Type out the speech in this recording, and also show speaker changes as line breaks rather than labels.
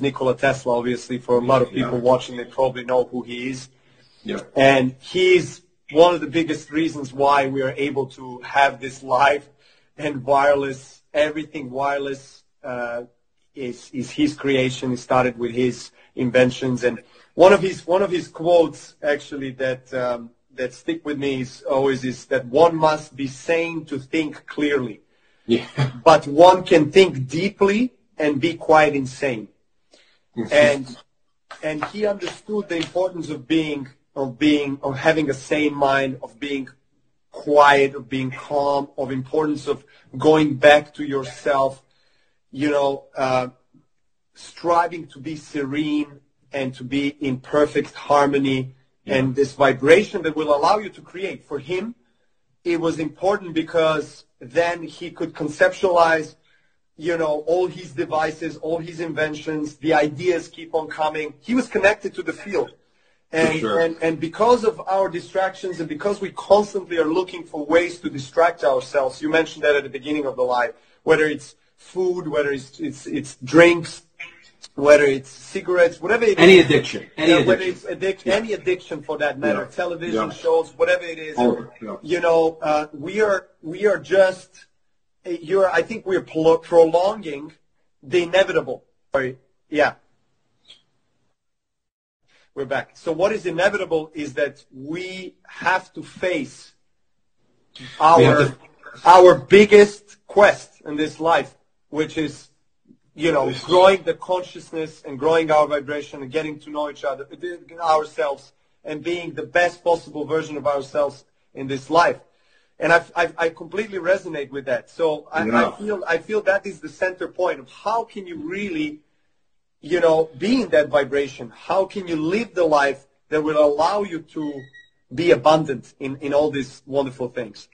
Nikola Tesla, obviously, for a lot of people
Yeah.
watching, they probably know who he is.
Yeah.
And he's one of the biggest reasons why we are able to have this live and wireless, everything wireless uh, is, is his creation. He started with his inventions. And one of his, one of his quotes actually that, um, that stick with me is always is that one must be sane to think clearly,
Yeah.
but one can think deeply and be quite insane and and he understood the importance of being of being of having a sane mind of being quiet of being calm of importance of going back to yourself you know uh, striving to be serene and to be in perfect harmony. And this vibration that will allow you to create. For him it was important because then he could conceptualize you know, all his devices, all his inventions, the ideas keep on coming. He was connected to the field. And,
sure.
and, and because of our distractions and because we constantly are looking for ways to distract ourselves, you mentioned that at the beginning of the live, whether it's food, whether it's, it's, it's drinks, whether it's cigarettes, whatever it
Any
is.
addiction. Any
Yeah, whether
addiction.
it's addic- any addiction for that matter,
Yeah.
television
Yeah.
shows, whatever it is,
Oh, yeah.
you know, uh, we are we are just. I think we're pro- prolonging the inevitable. Sorry, yeah. We're back. So what is inevitable is that we have to face our biggest quest in this life, which is you know, growing the consciousness and growing our vibration and getting to know each other, uh, ourselves, and being the best possible version of ourselves in this life. And I, I, I completely resonate with that. So I,
Yeah.
I feel I feel that is the center point of how can you really, you know, be in that vibration? How can you live the life that will allow you to be abundant in, in all these wonderful things?